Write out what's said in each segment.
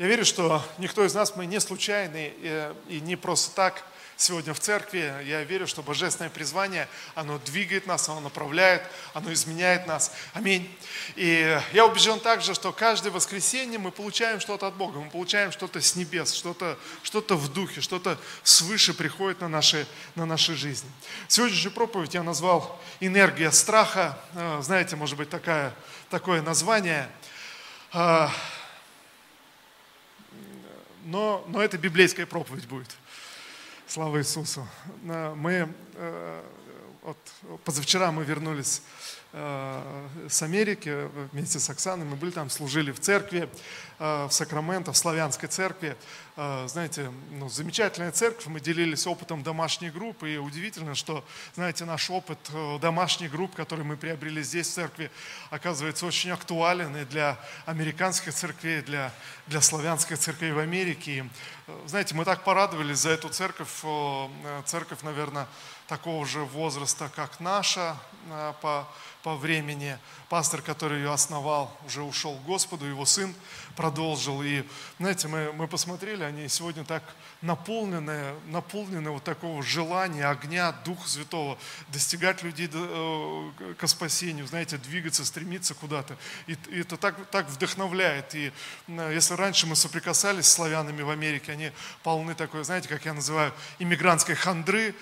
Я верю, что никто из нас, мы не случайны и, и не просто так сегодня в церкви. Я верю, что божественное призвание, оно двигает нас, оно направляет, оно изменяет нас. Аминь. И я убежден также, что каждое воскресенье мы получаем что-то от Бога, мы получаем что-то с небес, что-то что в духе, что-то свыше приходит на наши, на наши жизни. Сегодняшнюю проповедь я назвал «Энергия страха». Э, знаете, может быть, такая, такое название э, – но, но это библейская проповедь будет. Слава Иисусу. Мы, э, вот, позавчера мы вернулись с Америки вместе с Оксаной. Мы были там, служили в церкви, э, в Сакраменто, в славянской церкви. Э, знаете, ну, замечательная церковь, мы делились опытом домашней группы, и удивительно, что, знаете, наш опыт домашних групп, который мы приобрели здесь в церкви, оказывается очень актуален и для американских церквей, для, для славянских церквей в Америке. И, знаете, мы так порадовались за эту церковь, церковь, наверное, такого же возраста, как наша, по по времени. Пастор, который ее основал, уже ушел к Господу, его сын продолжил. И, знаете, мы, мы посмотрели, они сегодня так наполнены, наполнены вот такого желания, огня, Духа Святого, достигать людей до, э, к спасению, знаете, двигаться, стремиться куда-то. И, и это так, так вдохновляет. И э, если раньше мы соприкасались с славянами в Америке, они полны такой, знаете, как я называю, иммигрантской хандры,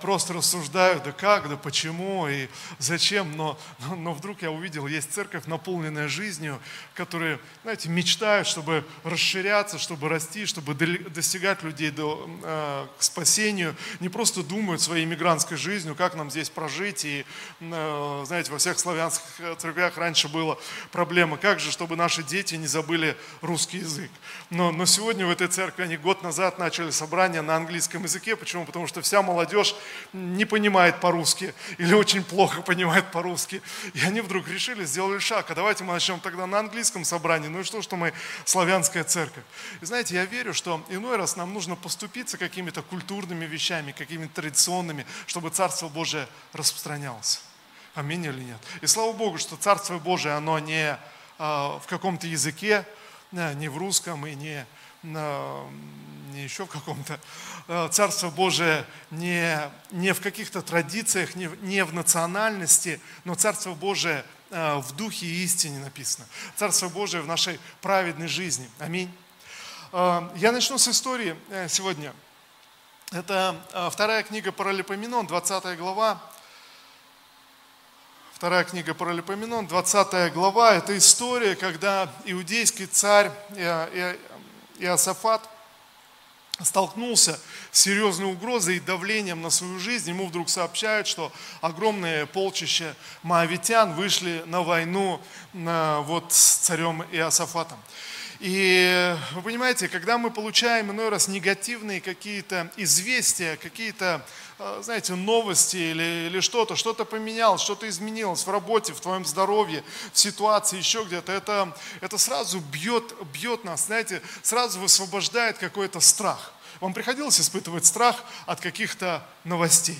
просто рассуждают, да как, да почему и зачем, но, но вдруг я увидел, есть церковь, наполненная жизнью, которые, знаете, мечтают, чтобы расширяться, чтобы расти, чтобы достигать людей до, э, к спасению, не просто думают своей иммигрантской жизнью, как нам здесь прожить, и, э, знаете, во всех славянских церквях раньше была проблема, как же, чтобы наши дети не забыли русский язык. Но, но сегодня в этой церкви, они год назад начали собрание на английском языке, почему? Потому что вся молодежь не понимает по-русски или очень плохо понимает по-русски. И они вдруг решили, сделали шаг, а давайте мы начнем тогда на английском собрании. Ну что, что мы славянская церковь. И знаете, я верю, что иной раз нам нужно поступиться какими-то культурными вещами, какими-то традиционными, чтобы Царство Божие распространялось. Аминь или нет? И слава Богу, что Царство Божие, оно не а, в каком-то языке, а, не в русском и не, не еще в каком-то, Э, Царство Божие не, не в каких-то традициях, не, не в национальности, но Царство Божие э, в духе и истине написано. Царство Божие в нашей праведной жизни. Аминь. Э, я начну с истории сегодня. Это вторая книга Паралипоменон, 20 глава. Вторая книга Паралипоменон, 20 глава. Это история, когда иудейский царь Иосафат – столкнулся с серьезной угрозой и давлением на свою жизнь, ему вдруг сообщают, что огромное полчище моавитян вышли на войну вот, с царем Иосафатом. И вы понимаете, когда мы получаем иной раз негативные какие-то известия, какие-то, э, знаете, новости или, или что-то, что-то поменялось, что-то изменилось в работе, в твоем здоровье, в ситуации, еще где-то, это, это сразу бьет, бьет нас, знаете, сразу высвобождает какой-то страх. Вам приходилось испытывать страх от каких-то новостей?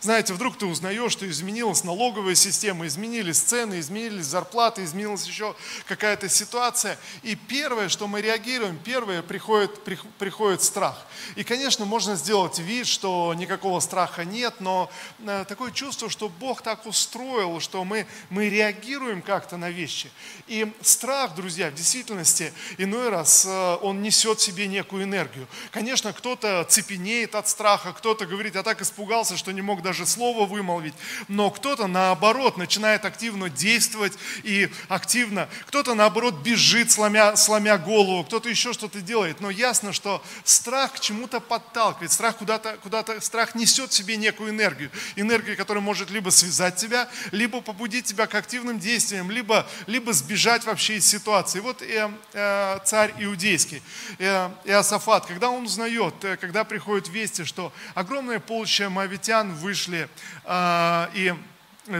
Знаете, вдруг ты узнаешь, что изменилась налоговая система, изменились цены, изменились зарплаты, изменилась еще какая-то ситуация. И первое, что мы реагируем, первое приходит, приходит страх. И, конечно, можно сделать вид, что никакого страха нет, но э, такое чувство, что Бог так устроил, что мы, мы реагируем как-то на вещи. И страх, друзья, в действительности иной раз э, он несет в себе некую энергию. Конечно, кто-то цепенеет от страха, кто-то говорит, я так испугался, что не мог даже даже слово вымолвить, но кто-то наоборот начинает активно действовать и активно, кто-то наоборот бежит, сломя, сломя голову, кто-то еще что-то делает. Но ясно, что страх к чему-то подталкивает, страх куда-то, куда-то, страх несет в себе некую энергию. Энергию, которая может либо связать тебя, либо побудить тебя к активным действиям, либо, либо сбежать вообще из ситуации. Вот э, э, царь иудейский, э, Иосафат, когда он узнает, э, когда приходят вести, что огромное полчища моавитян вышли вышли э, и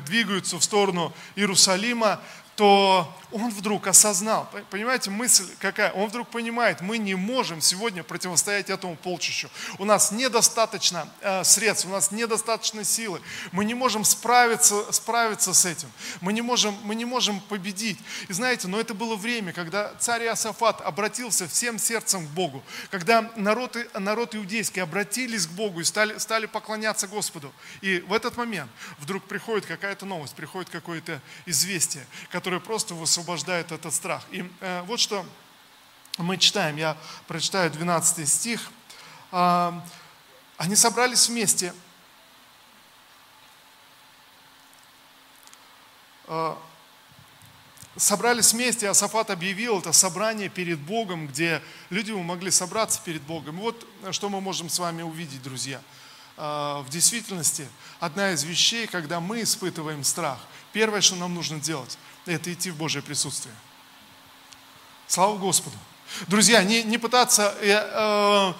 двигаются в сторону Иерусалима, то он вдруг осознал, понимаете, мысль какая? Он вдруг понимает, мы не можем сегодня противостоять этому полчищу. У нас недостаточно э, средств, у нас недостаточно силы. Мы не можем справиться, справиться с этим. Мы не, можем, мы не можем победить. И знаете, но это было время, когда царь Иосафат обратился всем сердцем к Богу, когда народ, народ иудейский обратились к Богу и стали, стали поклоняться Господу. И в этот момент вдруг приходит какая-то новость, приходит какое-то известие, которое просто высвобождает освобождает этот страх. И э, вот что мы читаем, я прочитаю 12 стих. Э, они собрались вместе. Э, собрались вместе, Асафат объявил это собрание перед Богом, где люди могли собраться перед Богом. Вот что мы можем с вами увидеть, друзья. Э, в действительности, одна из вещей, когда мы испытываем страх, первое, что нам нужно делать – это идти в Божье присутствие. Слава Господу. Друзья, не, не пытаться э, э,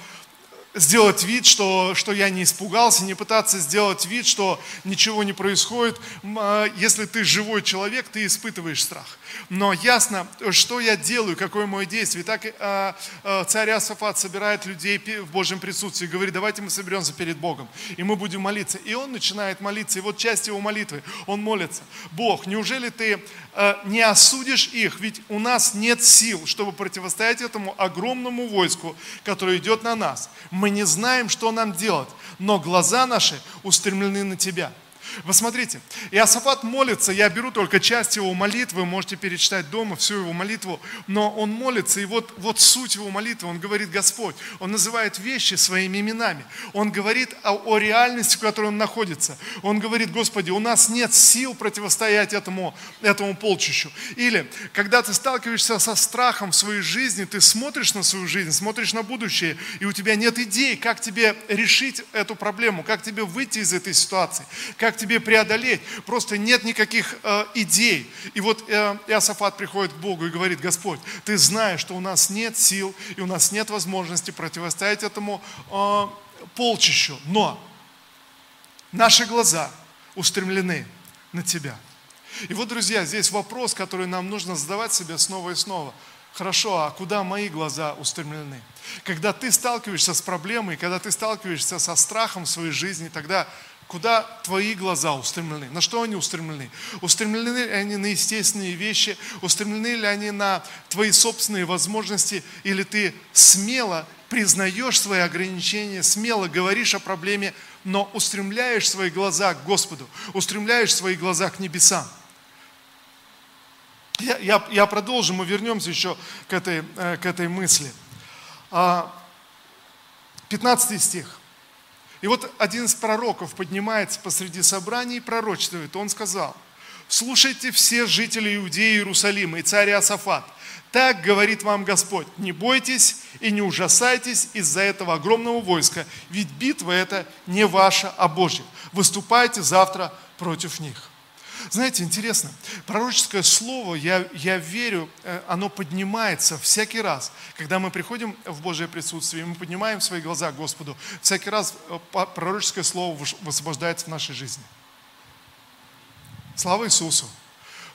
сделать вид, что, что я не испугался, не пытаться сделать вид, что ничего не происходит. А, если ты живой человек, ты испытываешь страх. Но ясно, что я делаю, какое мое действие. так а, а, царь Асафат собирает людей в Божьем присутствии говорит, давайте мы соберемся перед Богом, и мы будем молиться. И он начинает молиться, и вот часть его молитвы, он молится. Бог, неужели ты не осудишь их, ведь у нас нет сил, чтобы противостоять этому огромному войску, которое идет на нас мы не знаем, что нам делать, но глаза наши устремлены на Тебя. Вы смотрите, Иосафат молится, я беру только часть его молитвы, можете перечитать дома всю его молитву, но он молится, и вот, вот суть его молитвы, он говорит Господь, он называет вещи своими именами, он говорит о, о реальности, в которой он находится, он говорит, Господи, у нас нет сил противостоять этому, этому полчищу. Или, когда ты сталкиваешься со страхом в своей жизни, ты смотришь на свою жизнь, смотришь на будущее, и у тебя нет идей, как тебе решить эту проблему, как тебе выйти из этой ситуации, как тебе преодолеть. Просто нет никаких э, идей. И вот э, Иосафат приходит к Богу и говорит, Господь, ты знаешь, что у нас нет сил и у нас нет возможности противостоять этому э, полчищу. Но наши глаза устремлены на Тебя. И вот, друзья, здесь вопрос, который нам нужно задавать себе снова и снова. Хорошо, а куда мои глаза устремлены? Когда ты сталкиваешься с проблемой, когда ты сталкиваешься со страхом в своей жизни, тогда Куда твои глаза устремлены? На что они устремлены? Устремлены ли они на естественные вещи? Устремлены ли они на твои собственные возможности? Или ты смело признаешь свои ограничения, смело говоришь о проблеме, но устремляешь свои глаза к Господу, устремляешь свои глаза к небесам? Я, я, я продолжу, мы вернемся еще к этой, э, к этой мысли. 15 а, стих. И вот один из пророков поднимается посреди собрания и пророчествует. Он сказал, слушайте все жители Иудеи и Иерусалима и царь Асафат. Так говорит вам Господь, не бойтесь и не ужасайтесь из-за этого огромного войска, ведь битва это не ваша, а Божья. Выступайте завтра против них. Знаете, интересно, пророческое слово, я, я верю, э, оно поднимается всякий раз, когда мы приходим в Божье присутствие, мы поднимаем свои глаза к Господу, всякий раз э, пророческое слово высвобождается в нашей жизни. Слава Иисусу!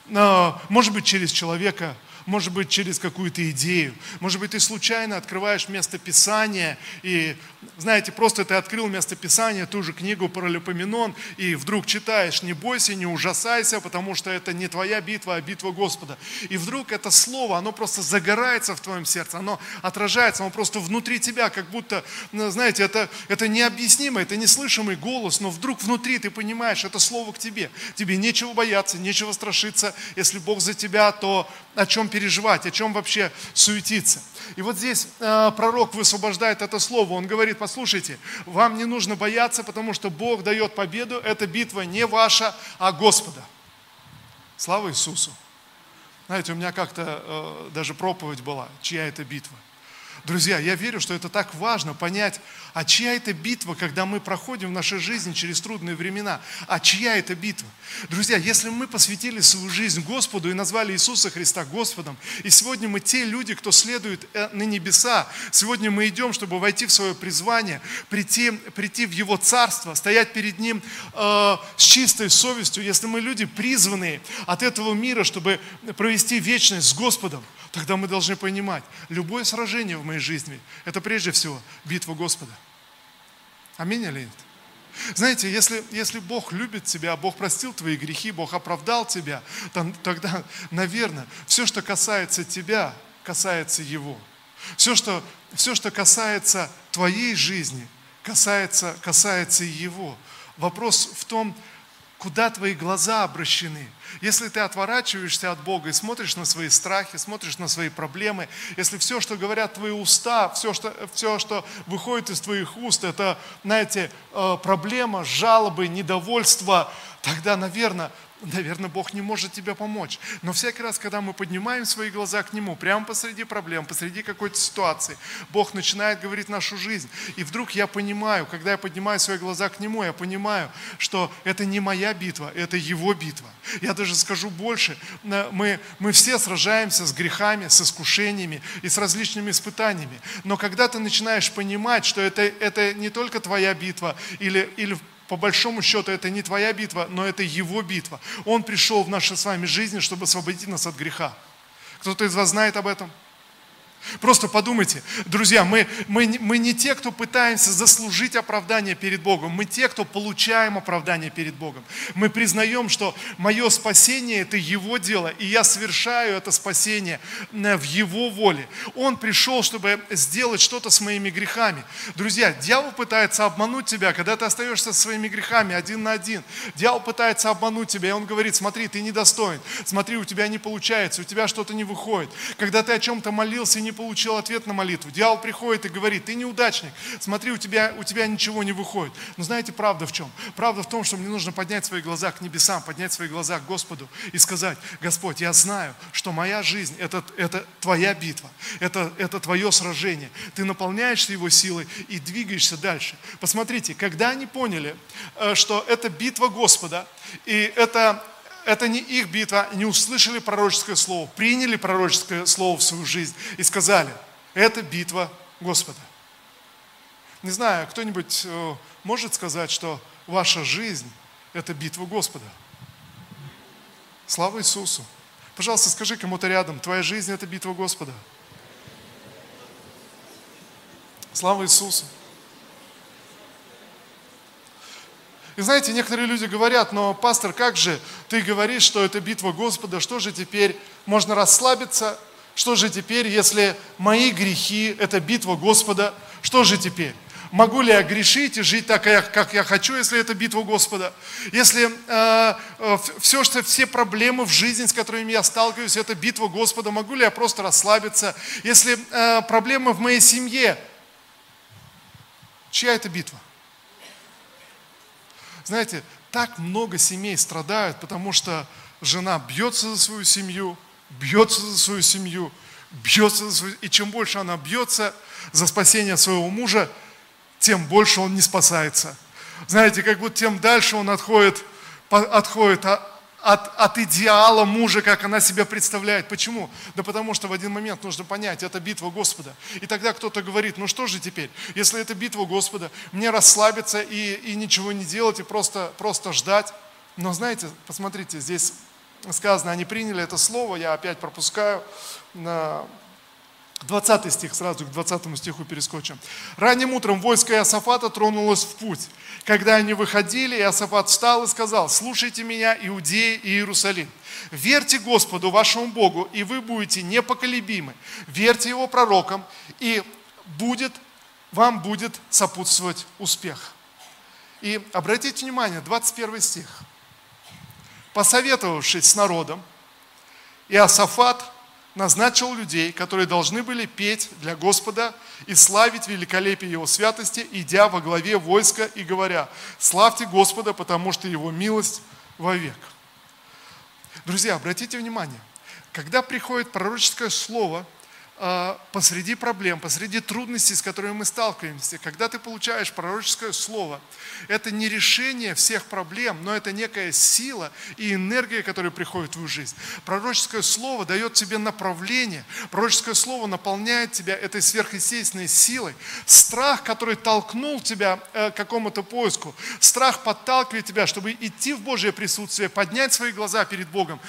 Может быть, через человека, может быть, через какую-то идею. Может быть, ты случайно открываешь место Писания, и, знаете, просто ты открыл место Писания, ту же книгу Паралипоменон, и вдруг читаешь, не бойся, не ужасайся, потому что это не твоя битва, а битва Господа. И вдруг это слово, оно просто загорается в твоем сердце, оно отражается, оно просто внутри тебя, как будто, ну, знаете, это, это необъяснимо, это неслышимый голос, но вдруг внутри ты понимаешь, это слово к тебе. Тебе нечего бояться, нечего страшиться. Если Бог за тебя, то о чем переживать, о чем вообще суетиться. И вот здесь э, пророк высвобождает это слово. Он говорит, послушайте, вам не нужно бояться, потому что Бог дает победу. Эта битва не ваша, а Господа. Слава Иисусу. Знаете, у меня как-то э, даже проповедь была, чья это битва. Друзья, я верю, что это так важно понять, а чья это битва, когда мы проходим в нашей жизни через трудные времена? А чья это битва? Друзья, если мы посвятили свою жизнь Господу и назвали Иисуса Христа Господом, и сегодня мы те люди, кто следует э, на небеса, сегодня мы идем, чтобы войти в свое призвание, прийти, прийти в Его Царство, стоять перед Ним э, с чистой совестью, если мы люди призванные от этого мира, чтобы провести вечность с Господом, тогда мы должны понимать, любое сражение в моей жизни – это прежде всего битва Господа. Аминь или нет? Знаете, если, если Бог любит тебя, Бог простил твои грехи, Бог оправдал тебя, то, тогда, наверное, все, что касается тебя, касается Его. Все, что, все, что касается твоей жизни, касается, касается Его. Вопрос в том, куда твои глаза обращены. Если ты отворачиваешься от Бога и смотришь на свои страхи, смотришь на свои проблемы, если все, что говорят твои уста, все, что, все, что выходит из твоих уст, это, знаете, э, проблема, жалобы, недовольство, тогда, наверное, наверное, Бог не может тебе помочь. Но всякий раз, когда мы поднимаем свои глаза к Нему, прямо посреди проблем, посреди какой-то ситуации, Бог начинает говорить нашу жизнь. И вдруг я понимаю, когда я поднимаю свои глаза к Нему, я понимаю, что это не моя битва, это Его битва. Я даже скажу больше, мы, мы все сражаемся с грехами, с искушениями и с различными испытаниями. Но когда ты начинаешь понимать, что это, это не только твоя битва или, или по большому счету это не твоя битва, но это его битва. Он пришел в наши с вами жизни, чтобы освободить нас от греха. Кто-то из вас знает об этом? Просто подумайте, друзья, мы, мы, мы не те, кто пытаемся заслужить оправдание перед Богом, мы те, кто получаем оправдание перед Богом. Мы признаем, что мое спасение – это Его дело, и я совершаю это спасение э, в Его воле. Он пришел, чтобы сделать что-то с моими грехами. Друзья, дьявол пытается обмануть тебя, когда ты остаешься со своими грехами один на один. Дьявол пытается обмануть тебя, и он говорит, смотри, ты недостоин, смотри, у тебя не получается, у тебя что-то не выходит. Когда ты о чем-то молился и не получил ответ на молитву. Дьявол приходит и говорит, ты неудачник, смотри, у тебя, у тебя ничего не выходит. Но знаете, правда в чем? Правда в том, что мне нужно поднять свои глаза к небесам, поднять свои глаза к Господу и сказать, Господь, я знаю, что моя жизнь это, – это твоя битва, это, это твое сражение. Ты наполняешься его силой и двигаешься дальше. Посмотрите, когда они поняли, э, что это битва Господа, и это это не их битва, не услышали пророческое слово, приняли пророческое слово в свою жизнь и сказали, это битва Господа. Не знаю, кто-нибудь э, может сказать, что ваша жизнь – это битва Господа? Слава Иисусу! Пожалуйста, скажи кому-то рядом, твоя жизнь – это битва Господа. Слава Иисусу! И знаете, некоторые люди говорят, но, пастор, как же ты говоришь, что это битва Господа, что же теперь, можно расслабиться? Что же теперь, если мои грехи – это битва Господа, что же теперь? Могу ли я грешить и жить так, как я хочу, если это битва Господа? Если э, э, все, что, все проблемы в жизни, с которыми я сталкиваюсь, это битва Господа, могу ли я просто расслабиться? Если э, проблемы в моей семье, чья это битва? Знаете, так много семей страдают, потому что жена бьется за свою семью, бьется за свою семью, бьется за свою... И чем больше она бьется за спасение своего мужа, тем больше он не спасается. Знаете, как будто тем дальше он отходит, отходит от, от идеала мужа, как она себя представляет. Почему? Да потому что в один момент нужно понять, это битва Господа. И тогда кто-то говорит, ну что же теперь, если это битва Господа, мне расслабиться и, и ничего не делать, и просто, просто ждать. Но знаете, посмотрите, здесь сказано, они приняли это слово, я опять пропускаю 20 стих, сразу к 20 стиху перескочим. Ранним утром войско Иосафата тронулось в путь. Когда они выходили, Иосафат встал и сказал, слушайте меня, Иудеи и Иерусалим. Верьте Господу, вашему Богу, и вы будете непоколебимы. Верьте Его пророкам, и будет, вам будет сопутствовать успех. И обратите внимание, 21 стих. Посоветовавшись с народом, Иосафат назначил людей, которые должны были петь для Господа и славить великолепие Его святости, идя во главе войска и говоря, славьте Господа, потому что Его милость вовек. Друзья, обратите внимание, когда приходит пророческое слово, посреди проблем, посреди трудностей, с которыми мы сталкиваемся, когда ты получаешь пророческое слово, это не решение всех проблем, но это некая сила и энергия, которая приходит в твою жизнь. Пророческое слово дает тебе направление, пророческое слово наполняет тебя этой сверхъестественной силой. Страх, который толкнул тебя э, к какому-то поиску, страх подталкивает тебя, чтобы идти в Божье присутствие, поднять свои глаза перед Богом,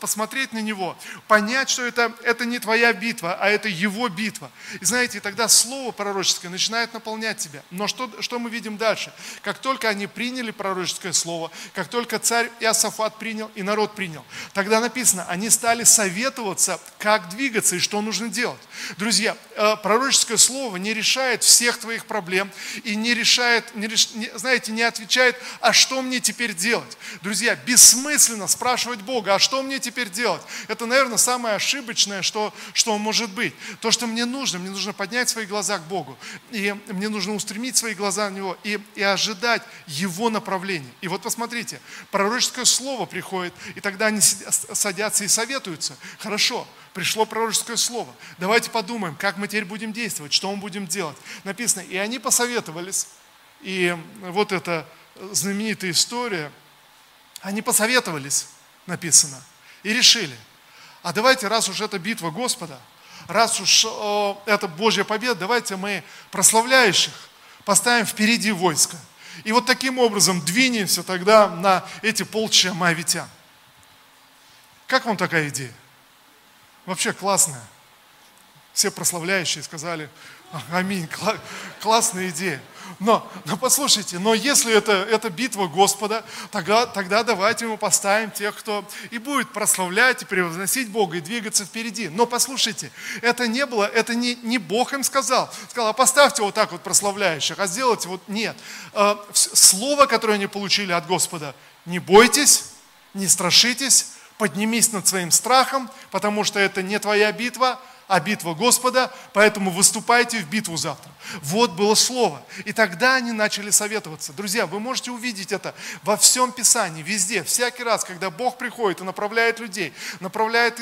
посмотреть на Него, понять, что это, это не твоя битва, а это Его битва. И знаете, тогда Слово пророческое начинает наполнять тебя. Но что, что мы видим дальше? Как только они приняли пророческое Слово, как только царь Иосафат принял и народ принял, тогда написано, они стали советоваться, как двигаться и что нужно делать. Друзья, э, пророческое Слово не решает всех твоих проблем и не решает, не, не, знаете, не отвечает, а что мне теперь делать? Друзья, бессмысленно спрашивать Бога, а что мне теперь делать? Это, наверное, самое ошибочное, что, что может быть. То, что мне нужно, мне нужно поднять свои глаза к Богу. И мне нужно устремить свои глаза на Него и, и ожидать Его направления. И вот посмотрите, пророческое слово приходит, и тогда они садятся и советуются. Хорошо, пришло пророческое слово. Давайте подумаем, как мы теперь будем действовать, что мы будем делать. Написано, и они посоветовались. И вот эта знаменитая история, они посоветовались, написано, и решили, а давайте, раз уж это битва Господа, раз уж э, это Божья победа, давайте мы прославляющих поставим впереди войска. И вот таким образом двинемся тогда на эти полчища моавитян. Как вам такая идея? Вообще классная. Все прославляющие сказали, аминь, классная идея. Но, но послушайте, но если это, это битва Господа, тогда, тогда давайте мы поставим тех, кто и будет прославлять и превозносить Бога и двигаться впереди. Но послушайте, это не было, это не, не Бог им сказал. Сказал, а поставьте вот так вот прославляющих, а сделайте вот нет. А, слово, которое они получили от Господа, не бойтесь, не страшитесь, поднимись над своим страхом, потому что это не твоя битва, а битва Господа, поэтому выступайте в битву завтра. Вот было слово. И тогда они начали советоваться. Друзья, вы можете увидеть это во всем Писании, везде, всякий раз, когда Бог приходит и направляет людей, направляет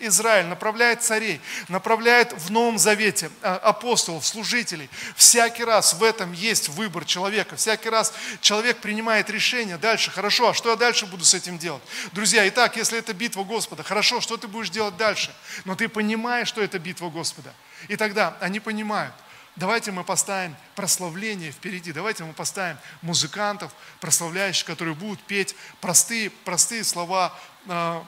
Израиль, направляет царей, направляет в Новом Завете а, апостолов, служителей. Всякий раз в этом есть выбор человека. Всякий раз человек принимает решение. Дальше, хорошо, а что я дальше буду с этим делать? Друзья, итак, если это битва Господа, хорошо, что ты будешь делать дальше? Но ты понимаешь, что это битва Господа. И тогда они понимают, Давайте мы поставим прославление впереди. Давайте мы поставим музыкантов, прославляющих, которые будут петь простые, простые слова а,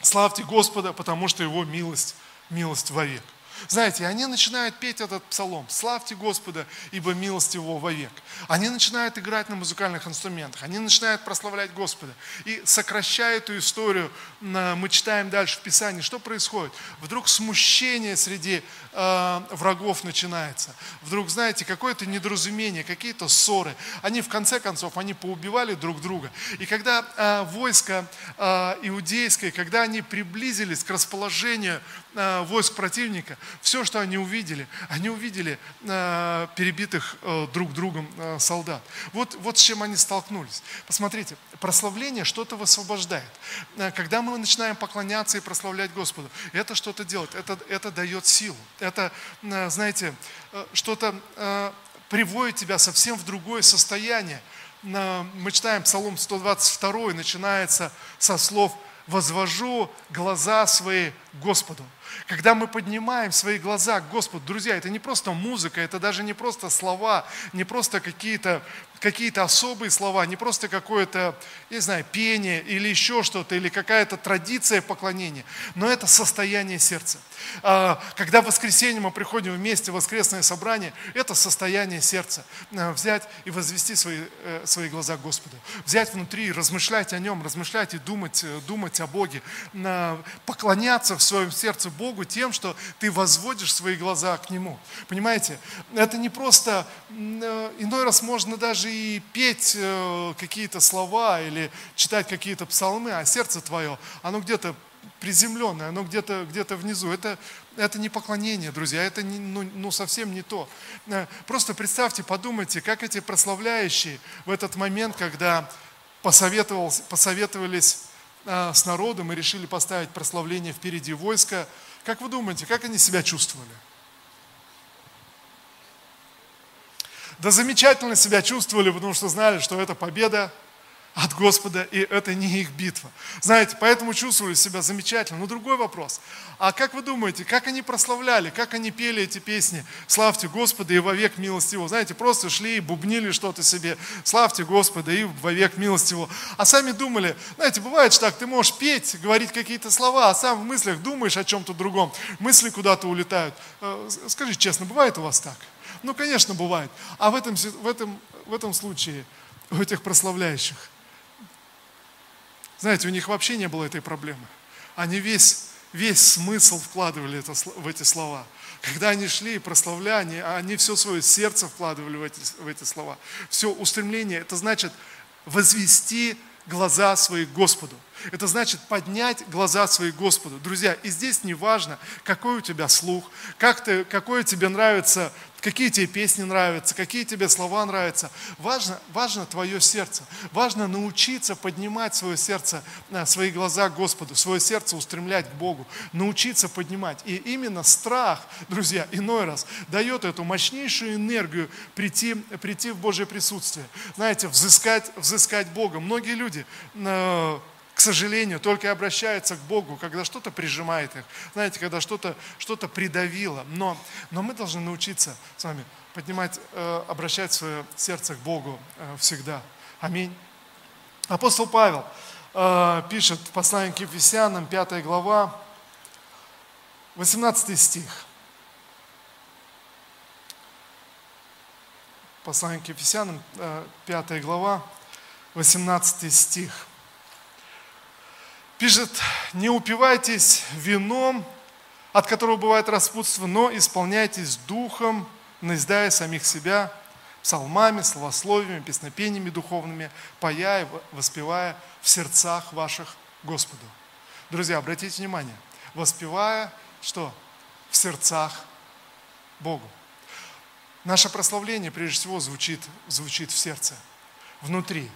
«Славьте Господа, потому что Его милость, милость вовек». Знаете, они начинают петь этот псалом «Славьте Господа, ибо милость Его вовек». Они начинают играть на музыкальных инструментах, они начинают прославлять Господа. И сокращая эту историю, мы читаем дальше в Писании, что происходит. Вдруг смущение среди э, врагов начинается. Вдруг, знаете, какое-то недоразумение, какие-то ссоры. Они в конце концов, они поубивали друг друга. И когда э, войско э, иудейское, когда они приблизились к расположению войск противника, все, что они увидели, они увидели э, перебитых э, друг другом э, солдат. Вот, вот с чем они столкнулись. Посмотрите, прославление что-то высвобождает. Э, когда мы начинаем поклоняться и прославлять Господу, это что-то делает, это, это дает силу. Это, э, знаете, э, что-то э, приводит тебя совсем в другое состояние. Мы читаем Псалом 122, начинается со слов «Возвожу глаза свои Господу». Когда мы поднимаем свои глаза к Господу, друзья, это не просто музыка, это даже не просто слова, не просто какие-то какие-то особые слова, не просто какое-то, не знаю, пение или еще что-то, или какая-то традиция поклонения, но это состояние сердца. А, когда в воскресенье мы приходим вместе в воскресное собрание, это состояние сердца. А, взять и возвести свои, э, свои глаза к Господу. Взять внутри, размышлять о Нем, размышлять и думать, э, думать о Боге. Поклоняться в своем сердце Богу тем, что ты возводишь свои глаза к Нему. Понимаете? Это не просто, э, иной раз можно даже и петь э, какие-то слова или читать какие-то псалмы, а сердце твое, оно где-то приземленное, оно где-то где внизу. Это, это не поклонение, друзья, это не, ну, ну, совсем не то. Э, просто представьте, подумайте, как эти прославляющие в этот момент, когда посоветовались с народом и решили поставить прославление впереди войска, Как вы думаете, как они себя чувствовали? Да замечательно себя чувствовали, потому что знали, что это победа от Господа, и это не их битва. Знаете, поэтому чувствовали себя замечательно. Но другой вопрос. А как вы думаете, как они прославляли, как они пели эти песни «Славьте Господа и вовек милость Его»? Знаете, просто шли и бубнили что-то себе «Славьте Господа и вовек милость Его». А сами думали, знаете, бывает что так, ты можешь петь, говорить какие-то слова, а сам в мыслях думаешь о чем-то другом, мысли куда-то улетают. Э, скажи честно, бывает у вас так? Ну, конечно, бывает. А в этом, в этом, в этом случае у этих прославляющих знаете, у них вообще не было этой проблемы. Они весь, весь смысл вкладывали это, в эти слова. Когда они шли и прославляли, они, они все свое сердце вкладывали в эти, в эти слова. Все устремление, это значит возвести глаза свои Господу. Это значит поднять глаза свои Господу. Друзья, и здесь не важно, какой у тебя слух, как ты, какое тебе нравится, какие тебе песни нравятся, какие тебе слова нравятся. Важно, важно твое сердце. Важно научиться поднимать свое сердце, э, свои глаза к Господу, свое сердце устремлять к Богу, научиться поднимать. И именно страх, друзья, иной раз дает эту мощнейшую энергию прийти, прийти в Божье присутствие. Знаете, взыскать, взыскать Бога. Многие люди э, к сожалению, только обращаются к Богу, когда что-то прижимает их, знаете, когда что-то что придавило. Но, но мы должны научиться с вами поднимать, э, обращать свое сердце к Богу э, всегда. Аминь. Апостол Павел э, пишет в послании к Ефесянам, 5 глава, 18 стих. Послание к Ефесянам, 5 глава, 18 стих пишет, не упивайтесь вином, от которого бывает распутство, но исполняйтесь духом, наиздая самих себя псалмами, словословиями, песнопениями духовными, пая и воспевая в сердцах ваших Господу. Друзья, обратите внимание, воспевая что? В сердцах Богу. Наше прославление, прежде всего, звучит, звучит в сердце, внутри.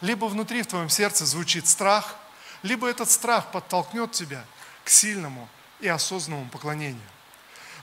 Либо внутри в твоем сердце звучит страх – либо этот страх подтолкнет тебя к сильному и осознанному поклонению.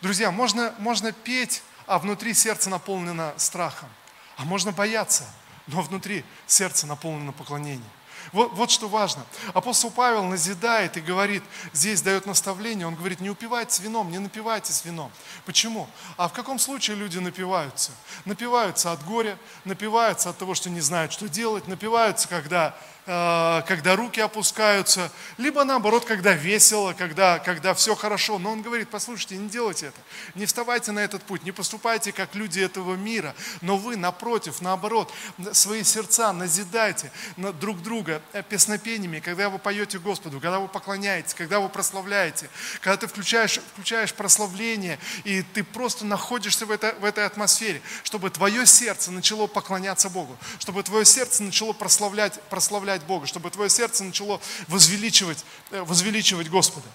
Друзья, можно, можно петь, а внутри сердце наполнено страхом. А можно бояться, но внутри сердце наполнено поклонением. Вот, вот что важно. Апостол Павел назидает и говорит, здесь дает наставление, он говорит, не упивайтесь вином, не напивайтесь вином. Почему? А в каком случае люди напиваются? Напиваются от горя, напиваются от того, что не знают, что делать, напиваются, когда когда руки опускаются, либо наоборот, когда весело, когда, когда все хорошо. Но он говорит, послушайте, не делайте это, не вставайте на этот путь, не поступайте как люди этого мира, но вы, напротив, наоборот, свои сердца назидайте друг друга э, песнопениями, когда вы поете Господу, когда вы поклоняетесь, когда вы прославляете, когда ты включаешь, включаешь прославление, и ты просто находишься в, это, в этой атмосфере, чтобы твое сердце начало поклоняться Богу, чтобы твое сердце начало прославлять, прославлять прославлять Бога, чтобы твое сердце начало возвеличивать, э, возвеличивать Господа.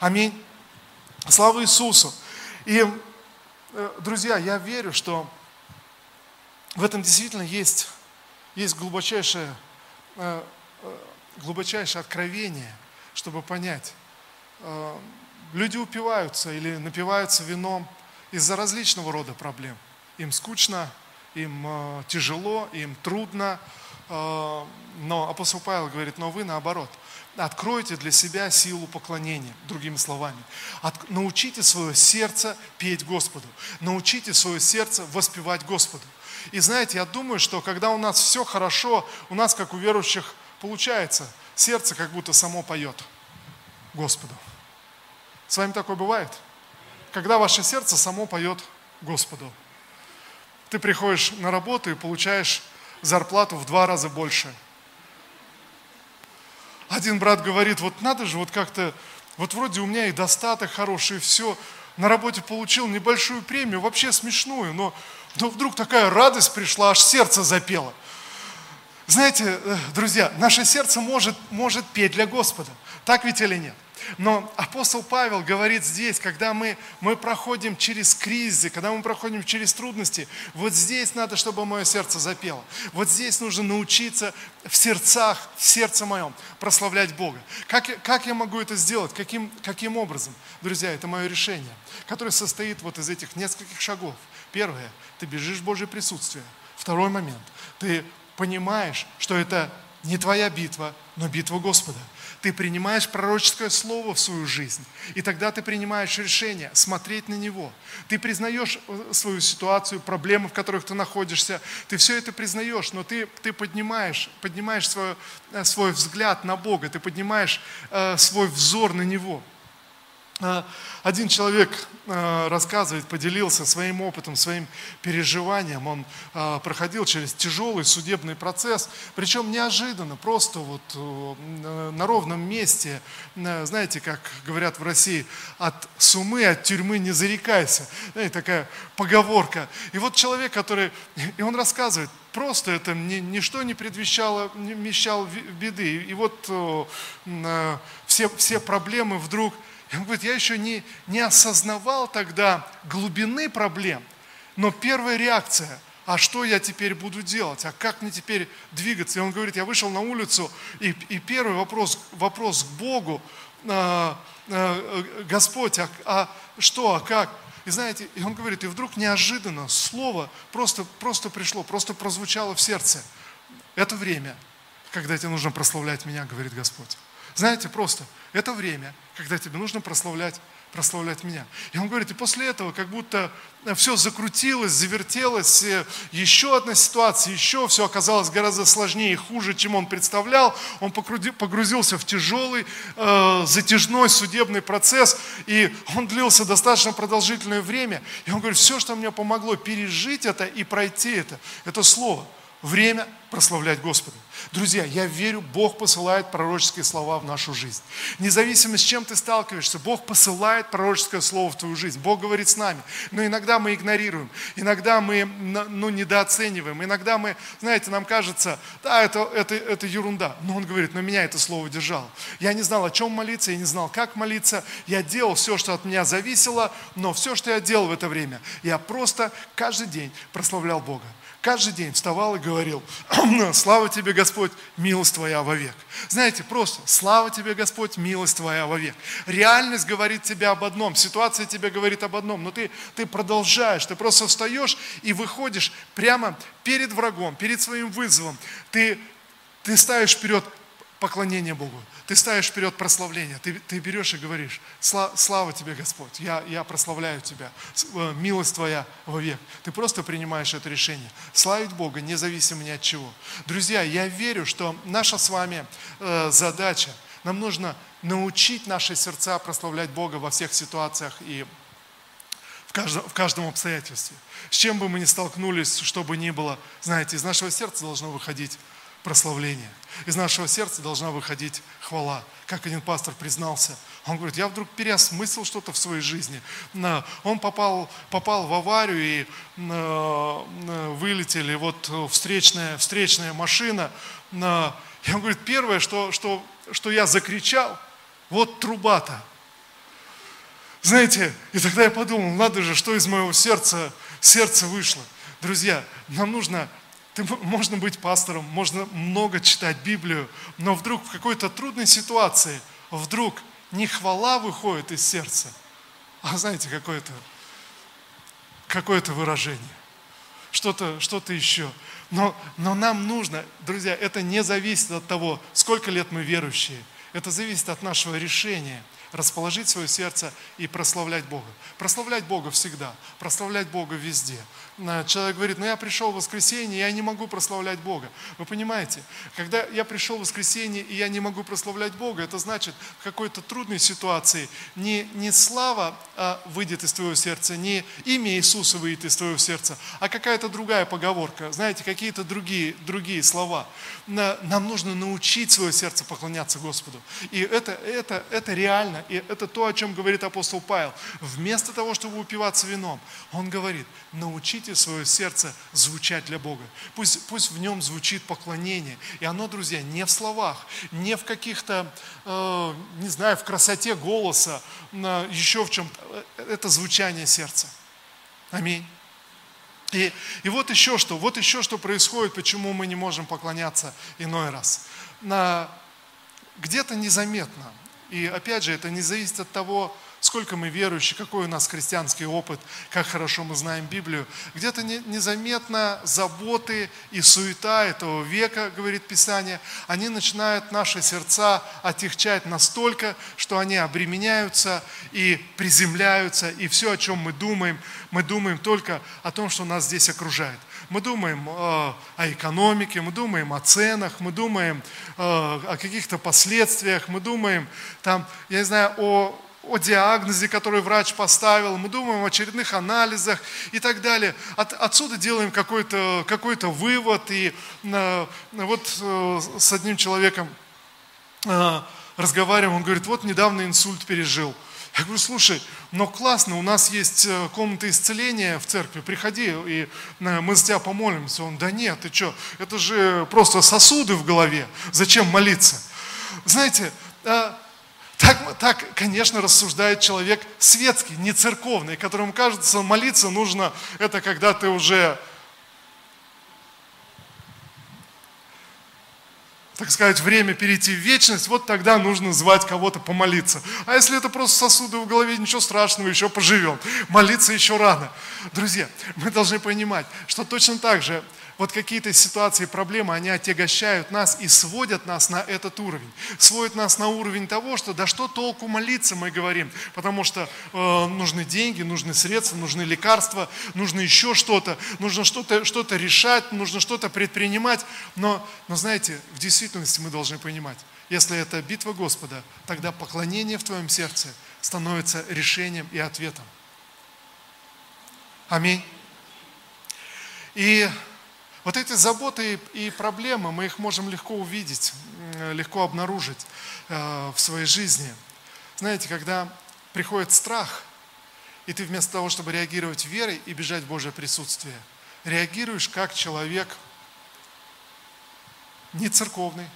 Аминь. Слава Иисусу. И, э, друзья, я верю, что в этом действительно есть, есть глубочайшее, э, глубочайшее откровение, чтобы понять. Люди упиваются или напиваются вином из-за различного рода проблем. Им скучно, им тяжело, им трудно, но апостол Павел говорит, но вы наоборот, откройте для себя силу поклонения, другими словами. От, научите свое сердце петь Господу, научите свое сердце воспевать Господу. И знаете, я думаю, что когда у нас все хорошо, у нас, как у верующих, получается, сердце как будто само поет Господу. С вами такое бывает? Когда ваше сердце само поет Господу. Ты приходишь на работу и получаешь зарплату в два раза больше. Один брат говорит, вот надо же вот как-то, вот вроде у меня и достаток хороший, и все, на работе получил небольшую премию, вообще смешную, но, но вдруг такая радость пришла, аж сердце запело. Знаете, э, друзья, наше сердце может, может петь для Господа. Так ведь или нет? Но апостол Павел говорит здесь, когда мы, мы проходим через кризисы, когда мы проходим через трудности, вот здесь надо, чтобы мое сердце запело. Вот здесь нужно научиться в сердцах, в сердце моем прославлять Бога. Как, как я могу это сделать? Каким, каким образом? Друзья, это мое решение, которое состоит вот из этих нескольких шагов. Первое, ты бежишь в Божье присутствие. Второй момент, ты понимаешь, что это не твоя битва, но битва Господа ты принимаешь пророческое слово в свою жизнь, и тогда ты принимаешь решение смотреть на него. Ты признаешь э, свою ситуацию, проблемы, в которых ты находишься, ты все это признаешь, но ты, ты поднимаешь, поднимаешь свой, э, свой взгляд на Бога, ты поднимаешь э, свой взор на Него – один человек а, рассказывает, поделился своим опытом, своим переживанием. Он а, проходил через тяжелый судебный процесс, причем неожиданно, просто вот э, на ровном месте. Знаете, как говорят в России, от сумы, от тюрьмы не зарекайся. Знаете, такая поговорка. И вот человек, который, и он рассказывает, просто это ничто не предвещало, не вмещал беды. И вот э, все, все проблемы вдруг и он говорит, я еще не, не осознавал тогда глубины проблем, но первая реакция, а что я теперь буду делать, а как мне теперь двигаться? И он говорит, я вышел на улицу, и, и первый вопрос, вопрос к Богу, а, а, Господь, а, а что, а как? И знаете, и он говорит, и вдруг неожиданно слово просто, просто пришло, просто прозвучало в сердце. Это время, когда тебе нужно прославлять меня, говорит Господь. Знаете, просто это время, когда тебе нужно прославлять, прославлять меня. И он говорит, и после этого как будто все закрутилось, завертелось, еще одна ситуация, еще все оказалось гораздо сложнее и хуже, чем он представлял. Он погрузился в тяжелый, э, затяжной судебный процесс, и он длился достаточно продолжительное время. И он говорит, все, что мне помогло пережить это и пройти это, это слово – Время прославлять Господа. Друзья, я верю, Бог посылает пророческие слова в нашу жизнь. Независимо с чем ты сталкиваешься, Бог посылает пророческое слово в твою жизнь. Бог говорит с нами. Но иногда мы игнорируем, иногда мы ну, недооцениваем, иногда мы, знаете, нам кажется, да, это, это, это ерунда. Но Он говорит, но меня это слово держало. Я не знал, о чем молиться, я не знал, как молиться. Я делал все, что от меня зависело, но все, что я делал в это время, я просто каждый день прославлял Бога каждый день вставал и говорил, слава тебе, Господь, милость твоя вовек. Знаете, просто, слава тебе, Господь, милость твоя вовек. Реальность говорит тебе об одном, ситуация тебе говорит об одном, но ты, ты продолжаешь, ты просто встаешь и выходишь прямо перед врагом, перед своим вызовом. Ты, ты ставишь вперед поклонение Богу. Ты ставишь вперед прославление. Ты, ты берешь и говоришь, слава, тебе, Господь, я, я прославляю тебя. Э, милость твоя вовек. Ты просто принимаешь это решение. Славить Бога независимо ни от чего. Друзья, я верю, что наша с вами э, задача, нам нужно научить наши сердца прославлять Бога во всех ситуациях и в каждом, в каждом обстоятельстве. С чем бы мы ни столкнулись, что бы ни было, знаете, из нашего сердца должно выходить прославление. Из нашего сердца должна выходить хвала. Как один пастор признался, он говорит, я вдруг переосмыслил что-то в своей жизни. Он попал, попал в аварию и вылетели вот встречная, встречная машина. И он говорит, первое, что, что, что я закричал, вот труба-то. Знаете, и тогда я подумал, надо же, что из моего сердца, сердца вышло. Друзья, нам нужно ты, можно быть пастором, можно много читать Библию, но вдруг в какой-то трудной ситуации, вдруг не хвала выходит из сердца, а знаете, какое-то какое выражение, что-то что еще. Но, но нам нужно, друзья, это не зависит от того, сколько лет мы верующие. Это зависит от нашего решения – расположить свое сердце и прославлять Бога. Прославлять Бога всегда, прославлять Бога везде. Человек говорит, ну я пришел в воскресенье, я не могу прославлять Бога. Вы понимаете, когда я пришел в воскресенье, и я не могу прославлять Бога, это значит, в какой-то трудной ситуации не, не слава а, выйдет из твоего сердца, не имя Иисуса выйдет из твоего сердца, а какая-то другая поговорка, знаете, какие-то другие, другие слова. Нам нужно научить свое сердце поклоняться Господу. И это, это, это реально. И это то, о чем говорит апостол Павел. Вместо того, чтобы упиваться вином, он говорит, научите свое сердце звучать для Бога. Пусть, пусть в нем звучит поклонение. И оно, друзья, не в словах, не в каких-то, э, не знаю, в красоте голоса, э, еще в чем-то. Это звучание сердца. Аминь. И, и вот еще что, вот еще что происходит, почему мы не можем поклоняться иной раз. На, где-то незаметно. И опять же, это не зависит от того, сколько мы верующие, какой у нас христианский опыт, как хорошо мы знаем Библию. Где-то незаметно заботы и суета этого века, говорит Писание, они начинают наши сердца отягчать настолько, что они обременяются и приземляются, и все, о чем мы думаем, мы думаем только о том, что нас здесь окружает. Мы думаем э, о экономике, мы думаем о ценах, мы думаем э, о каких-то последствиях, мы думаем там, я не знаю, о о диагнозе, который врач поставил, мы думаем о очередных анализах и так далее. От, отсюда делаем какой-то какой вывод. И э, вот э, с одним человеком э, разговариваем, он говорит, вот недавно инсульт пережил. Я говорю, слушай, но классно, у нас есть э, комната исцеления в церкви, приходи, и э, мы за тебя помолимся. Он, да нет, ты что, это же просто сосуды в голове, зачем молиться? Знаете, э, так, так, конечно, рассуждает человек светский, не церковный, которому кажется, молиться нужно, это когда ты уже, так сказать, время перейти в вечность, вот тогда нужно звать кого-то помолиться. А если это просто сосуды в голове, ничего страшного, еще поживем. Молиться еще рано. Друзья, мы должны понимать, что точно так же вот какие-то ситуации, проблемы, они отягощают нас и сводят нас на этот уровень. Сводят нас на уровень того, что да что толку молиться, мы говорим, потому что э, нужны деньги, нужны средства, нужны лекарства, нужно еще что-то, нужно что-то что решать, нужно что-то предпринимать. Но, но знаете, в действительности мы должны понимать, если это битва Господа, тогда поклонение в твоем сердце становится решением и ответом. Аминь. И вот эти заботы и проблемы, мы их можем легко увидеть, легко обнаружить э, в своей жизни. Знаете, когда приходит страх, и ты вместо того, чтобы реагировать верой и бежать в Божье присутствие, реагируешь как человек не церковный,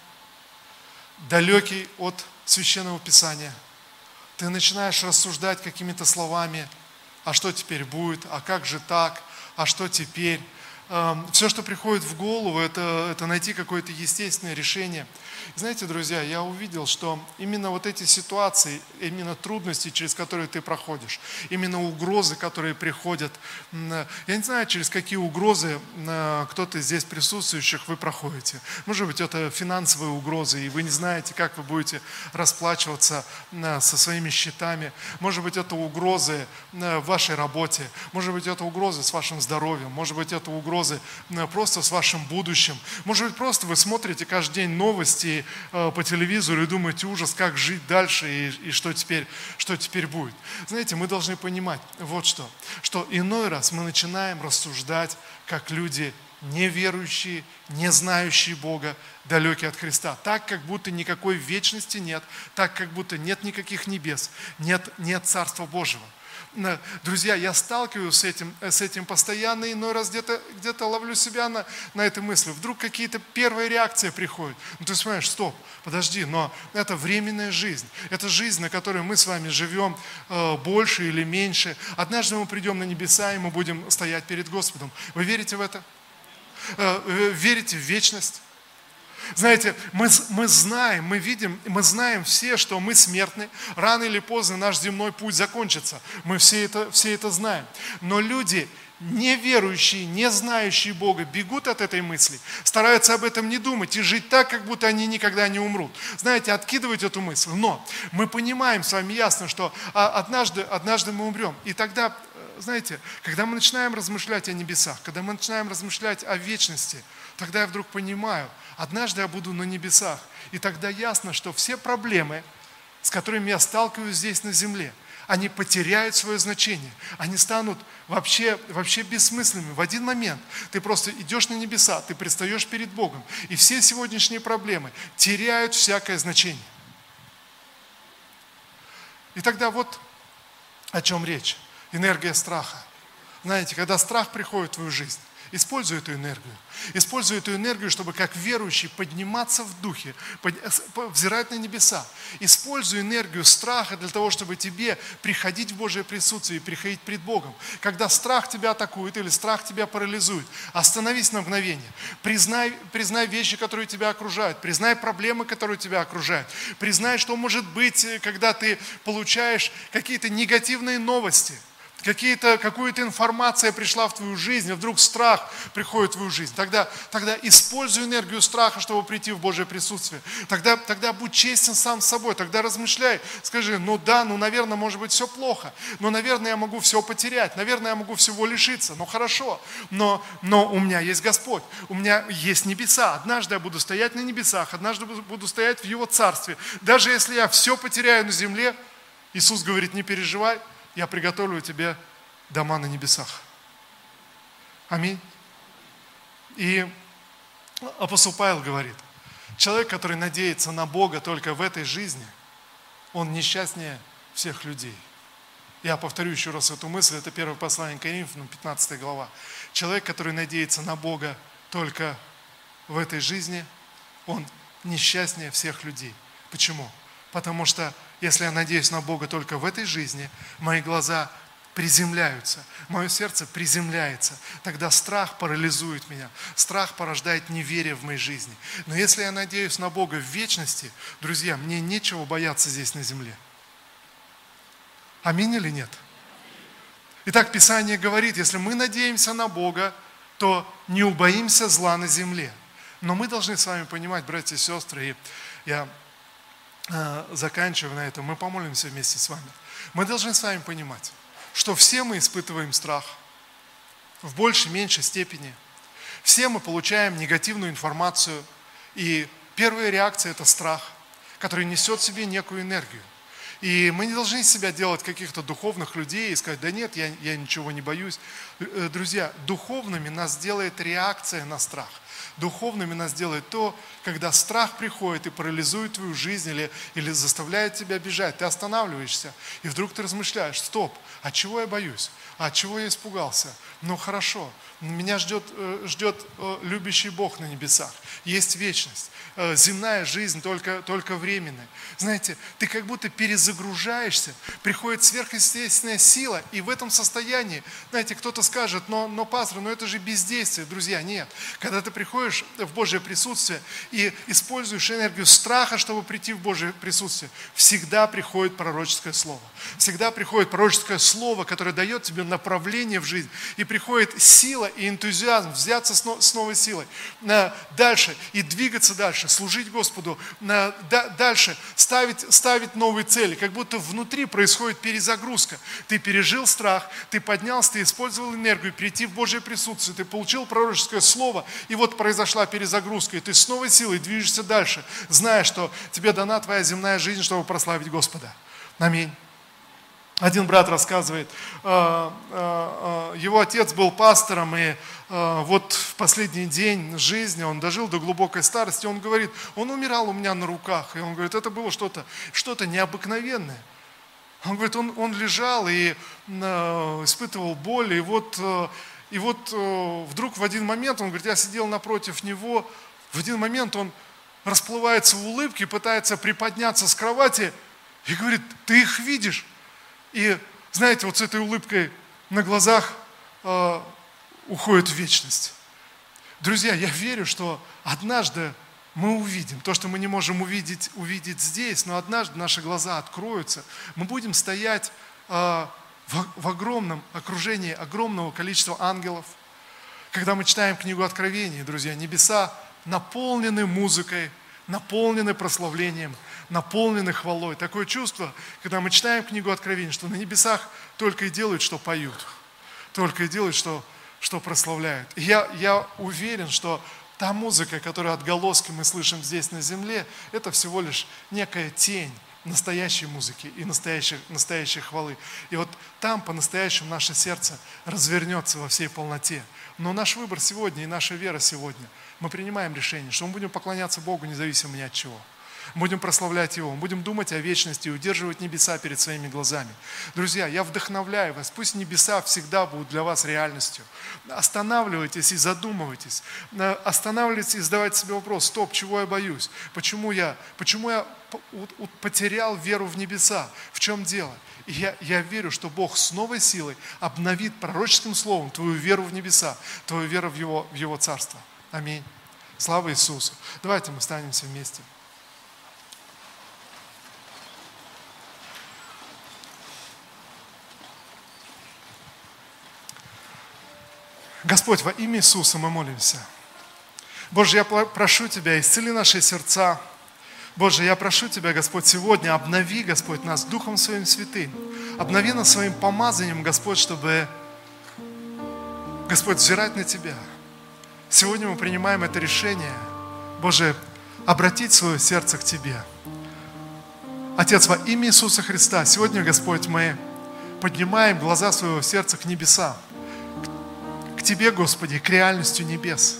далекий от священного писания. Ты начинаешь рассуждать какими-то словами, а что теперь будет, а как же так, а что теперь, все, что приходит в голову, это, это найти какое-то естественное решение. Знаете, друзья, я увидел, что именно вот эти ситуации, именно трудности, через которые ты проходишь, именно угрозы, которые приходят, я не знаю, через какие угрозы кто-то здесь присутствующих вы проходите. Может быть, это финансовые угрозы, и вы не знаете, как вы будете расплачиваться со своими счетами. Может быть, это угрозы в вашей работе. Может быть, это угрозы с вашим здоровьем. Может быть, это угрозы просто с вашим будущим. Может быть, просто вы смотрите каждый день новости э, по телевизору и думаете, ужас, как жить дальше и, и что, теперь, что теперь будет. Знаете, мы должны понимать вот что, что иной раз мы начинаем рассуждать, как люди неверующие, не знающие Бога, далекие от Христа. Так, как будто никакой вечности нет, так, как будто нет никаких небес, нет, нет Царства Божьего. Друзья, я сталкиваюсь с этим, с этим постоянно, иной раз где-то где ловлю себя на, на этой мысли. Вдруг какие-то первые реакции приходят. Ну ты смотришь, стоп, подожди, но это временная жизнь. Это жизнь, на которой мы с вами живем э, больше или меньше. Однажды мы придем на небеса, и мы будем стоять перед Господом. Вы верите в это? Э, верите в вечность? Знаете, мы, мы знаем, мы видим, мы знаем все, что мы смертны. Рано или поздно наш земной путь закончится. Мы все это, все это знаем. Но люди, неверующие, не знающие Бога, бегут от этой мысли, стараются об этом не думать и жить так, как будто они никогда не умрут. Знаете, откидывать эту мысль. Но мы понимаем с вами ясно, что а, однажды, однажды мы умрем. И тогда, э, знаете, когда мы начинаем размышлять о небесах, когда мы начинаем размышлять о вечности, тогда я вдруг понимаю – Однажды я буду на небесах, и тогда ясно, что все проблемы, с которыми я сталкиваюсь здесь на земле, они потеряют свое значение. Они станут вообще, вообще бессмысленными. В один момент ты просто идешь на небеса, ты предстаешь перед Богом, и все сегодняшние проблемы теряют всякое значение. И тогда вот о чем речь. Энергия страха. Знаете, когда страх приходит в твою жизнь, Используй эту энергию. Используй эту энергию, чтобы как верующий подниматься в духе, взирать на небеса. Используй энергию страха для того, чтобы тебе приходить в Божье присутствие и приходить пред Богом. Когда страх тебя атакует или страх тебя парализует, остановись на мгновение. Признай, признай вещи, которые тебя окружают. Признай проблемы, которые тебя окружают. Признай, что может быть, когда ты получаешь какие-то негативные новости – какие-то, какую-то информация пришла в твою жизнь, и вдруг страх приходит в твою жизнь. Тогда, тогда используй энергию страха, чтобы прийти в Божье присутствие. Тогда, тогда будь честен сам с собой, тогда размышляй, скажи, ну да, ну наверное, может быть все плохо, но наверное я могу все потерять, наверное я могу всего лишиться, ну хорошо, но, но у меня есть Господь, у меня есть небеса, однажды я буду стоять на небесах, однажды буду стоять в Его Царстве. Даже если я все потеряю на земле, Иисус говорит, не переживай, я приготовлю тебе дома на небесах. Аминь. И апостол Павел говорит, человек, который надеется на Бога только в этой жизни, он несчастнее всех людей. Я повторю еще раз эту мысль, это первое послание Коринфянам, 15 глава. Человек, который надеется на Бога только в этой жизни, он несчастнее всех людей. Почему? Потому что если я надеюсь на Бога только в этой жизни, мои глаза приземляются, мое сердце приземляется, тогда страх парализует меня, страх порождает неверие в моей жизни. Но если я надеюсь на Бога в вечности, друзья, мне нечего бояться здесь на земле. Аминь или нет? Итак, Писание говорит, если мы надеемся на Бога, то не убоимся зла на земле. Но мы должны с вами понимать, братья и сестры, и я заканчивая на этом, мы помолимся вместе с вами. Мы должны с вами понимать, что все мы испытываем страх в большей, меньшей степени. Все мы получаем негативную информацию, и первая реакция – это страх, который несет в себе некую энергию. И мы не должны себя делать каких-то духовных людей и сказать, да нет, я, я ничего не боюсь. Э, друзья, духовными нас делает реакция на страх – духовными нас делает то, когда страх приходит и парализует твою жизнь или, или заставляет тебя бежать. Ты останавливаешься, и вдруг ты размышляешь, стоп, от чего я боюсь? А от чего я испугался? Ну хорошо, меня ждет, э, ждет э, любящий Бог на небесах. Есть вечность. Э, земная жизнь только, только временная. Знаете, ты как будто перезагружаешься, приходит сверхъестественная сила, и в этом состоянии, знаете, кто-то скажет, но, но пастор, ну это же бездействие, друзья, нет. Когда ты приходишь в Божье присутствие и используешь энергию страха, чтобы прийти в Божье присутствие, всегда приходит пророческое слово. Всегда приходит пророческое слово, которое дает тебе направление в жизнь, и приходит сила и энтузиазм взяться с новой силой. Дальше и двигаться дальше, служить Господу. Дальше, ставить, ставить новые цели, как будто внутри происходит перезагрузка. Ты пережил страх, ты поднялся, ты использовал энергию, прийти в Божье присутствие, ты получил пророческое слово, и вот произошла перезагрузка, и ты с новой силой движешься дальше, зная, что тебе дана твоя земная жизнь, чтобы прославить Господа. Аминь. Один брат рассказывает, э, э, э, его отец был пастором, и вот в последний день жизни он дожил до глубокой старости, он говорит, он умирал у меня на руках, и он говорит, это было что-то что необыкновенное. Он говорит, он, он лежал и испытывал боль, и вот, и вот вдруг в один момент, он говорит, я сидел напротив него, в один момент он расплывается в улыбке, пытается приподняться с кровати и говорит, ты их видишь? И, знаете, вот с этой улыбкой на глазах э, уходит вечность. Друзья, я верю, что однажды мы увидим то, что мы не можем увидеть, увидеть здесь, но однажды наши глаза откроются. Мы будем стоять э, в, в огромном окружении огромного количества ангелов. Когда мы читаем книгу Откровений, друзья, небеса наполнены музыкой, наполнены прославлением, наполнены хвалой. Такое чувство, когда мы читаем книгу Откровений, что на небесах только и делают, что поют, только и делают, что, что прославляют. И я, я уверен, что та музыка, которую отголоски мы слышим здесь на земле, это всего лишь некая тень настоящей музыки и настоящей, настоящей хвалы. И вот там по-настоящему наше сердце развернется во всей полноте. Но наш выбор сегодня и наша вера сегодня, мы принимаем решение, что мы будем поклоняться Богу независимо ни от чего. Будем прославлять Его, будем думать о вечности и удерживать небеса перед своими глазами. Друзья, я вдохновляю вас, пусть небеса всегда будут для вас реальностью. Останавливайтесь и задумывайтесь. Останавливайтесь и задавайте себе вопрос, стоп, чего я боюсь? Почему я, почему я потерял веру в небеса? В чем дело? И я, я верю, что Бог с новой силой обновит пророческим словом твою веру в небеса, твою веру в Его, в его Царство. Аминь. Слава Иисусу. Давайте мы станемся вместе. Господь, во имя Иисуса мы молимся. Боже, я прошу Тебя, исцели наши сердца. Боже, я прошу Тебя, Господь, сегодня обнови, Господь, нас Духом Своим Святым. Обнови нас Своим помазанием, Господь, чтобы, Господь, взирать на Тебя. Сегодня мы принимаем это решение, Боже, обратить свое сердце к Тебе. Отец, во имя Иисуса Христа, сегодня, Господь, мы поднимаем глаза своего сердца к небесам к Тебе, Господи, к реальности небес.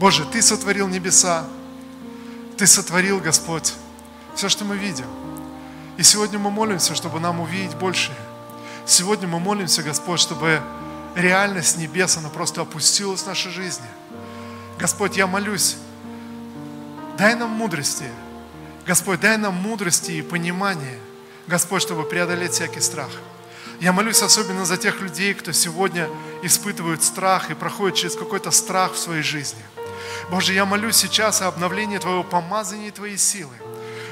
Боже, Ты сотворил небеса, Ты сотворил, Господь, все, что мы видим. И сегодня мы молимся, чтобы нам увидеть больше. Сегодня мы молимся, Господь, чтобы реальность небес, она просто опустилась в нашей жизни. Господь, я молюсь, дай нам мудрости. Господь, дай нам мудрости и понимания, Господь, чтобы преодолеть всякий страх. Я молюсь особенно за тех людей, кто сегодня испытывает страх и проходит через какой-то страх в своей жизни. Боже, я молюсь сейчас о обновлении Твоего помазания и Твоей силы.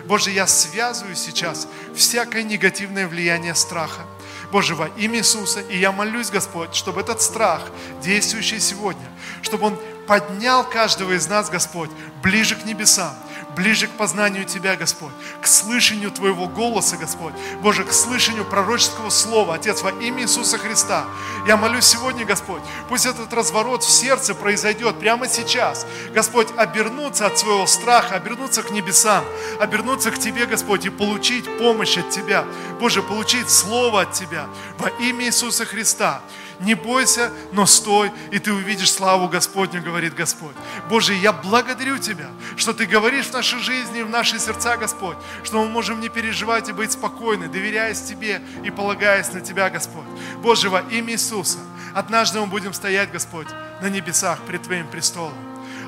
Боже, я связываю сейчас всякое негативное влияние страха. Боже, во имя Иисуса, и я молюсь, Господь, чтобы этот страх, действующий сегодня, чтобы он поднял каждого из нас, Господь, ближе к небесам, ближе к познанию Тебя, Господь, к слышанию Твоего голоса, Господь, Боже, к слышанию пророческого слова, Отец, во имя Иисуса Христа. Я молюсь сегодня, Господь, пусть этот разворот в сердце произойдет прямо сейчас. Господь, обернуться от своего страха, обернуться к небесам, обернуться к Тебе, Господь, и получить помощь от Тебя. Боже, получить Слово от Тебя во имя Иисуса Христа не бойся, но стой, и ты увидишь славу Господню, говорит Господь. Боже, я благодарю Тебя, что Ты говоришь в нашей жизни, в наши сердца, Господь, что мы можем не переживать и быть спокойны, доверяясь Тебе и полагаясь на Тебя, Господь. Боже, во имя Иисуса, однажды мы будем стоять, Господь, на небесах пред Твоим престолом.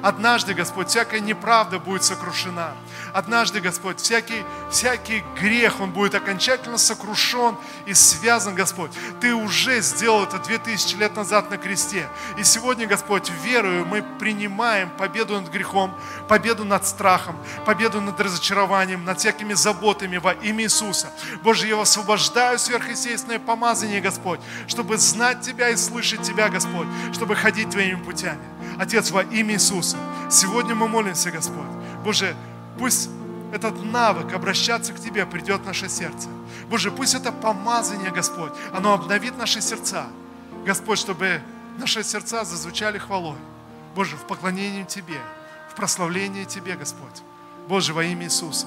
Однажды, Господь, всякая неправда будет сокрушена. Однажды, Господь, всякий, всякий грех, он будет окончательно сокрушен и связан, Господь. Ты уже сделал это две тысячи лет назад на кресте. И сегодня, Господь, верую, мы принимаем победу над грехом, победу над страхом, победу над разочарованием, над всякими заботами во имя Иисуса. Боже, я освобождаю сверхъестественное помазание, Господь, чтобы знать Тебя и слышать Тебя, Господь, чтобы ходить Твоими путями. Отец, во имя Иисуса, сегодня мы молимся, Господь. Боже, пусть этот навык обращаться к Тебе придет в наше сердце. Боже, пусть это помазание, Господь, оно обновит наши сердца. Господь, чтобы наши сердца зазвучали хвалой. Боже, в поклонении Тебе, в прославлении Тебе, Господь. Боже, во имя Иисуса.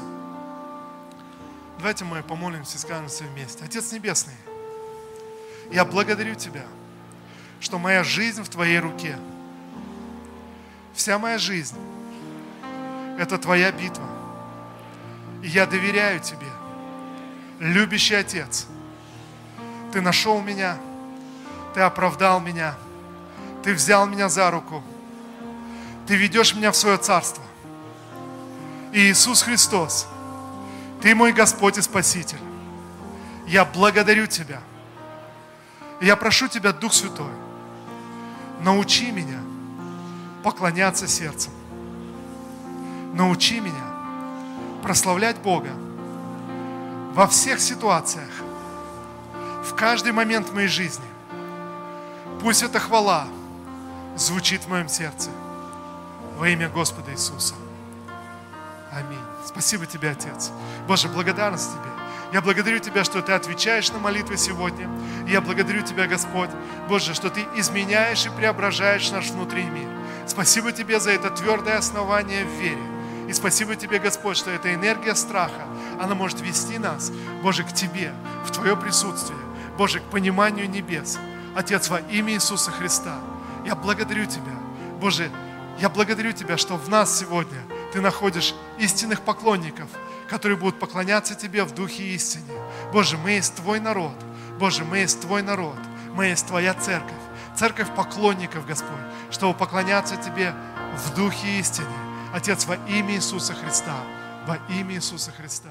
Давайте мы помолимся и скажем все вместе. Отец Небесный, я благодарю Тебя, что моя жизнь в Твоей руке – Вся моя жизнь – это Твоя битва. И я доверяю Тебе, любящий Отец. Ты нашел меня, Ты оправдал меня, Ты взял меня за руку, Ты ведешь меня в свое царство. И Иисус Христос, Ты мой Господь и Спаситель. Я благодарю Тебя. Я прошу Тебя, Дух Святой, научи меня – поклоняться сердцем. Научи меня прославлять Бога во всех ситуациях, в каждый момент моей жизни. Пусть эта хвала звучит в моем сердце во имя Господа Иисуса. Аминь. Спасибо тебе, Отец. Боже, благодарность тебе. Я благодарю Тебя, что Ты отвечаешь на молитвы сегодня. Я благодарю Тебя, Господь, Боже, что Ты изменяешь и преображаешь наш внутренний мир. Спасибо Тебе за это твердое основание в вере. И спасибо Тебе, Господь, что эта энергия страха, она может вести нас, Боже, к Тебе, в Твое присутствие, Боже, к пониманию небес. Отец, во имя Иисуса Христа, я благодарю Тебя, Боже, я благодарю Тебя, что в нас сегодня Ты находишь истинных поклонников, которые будут поклоняться Тебе в духе истине. Боже, мы есть Твой народ. Боже, мы есть Твой народ. Мы есть Твоя церковь. Церковь поклонников, Господь, чтобы поклоняться Тебе в духе истине. Отец, во имя Иисуса Христа. Во имя Иисуса Христа.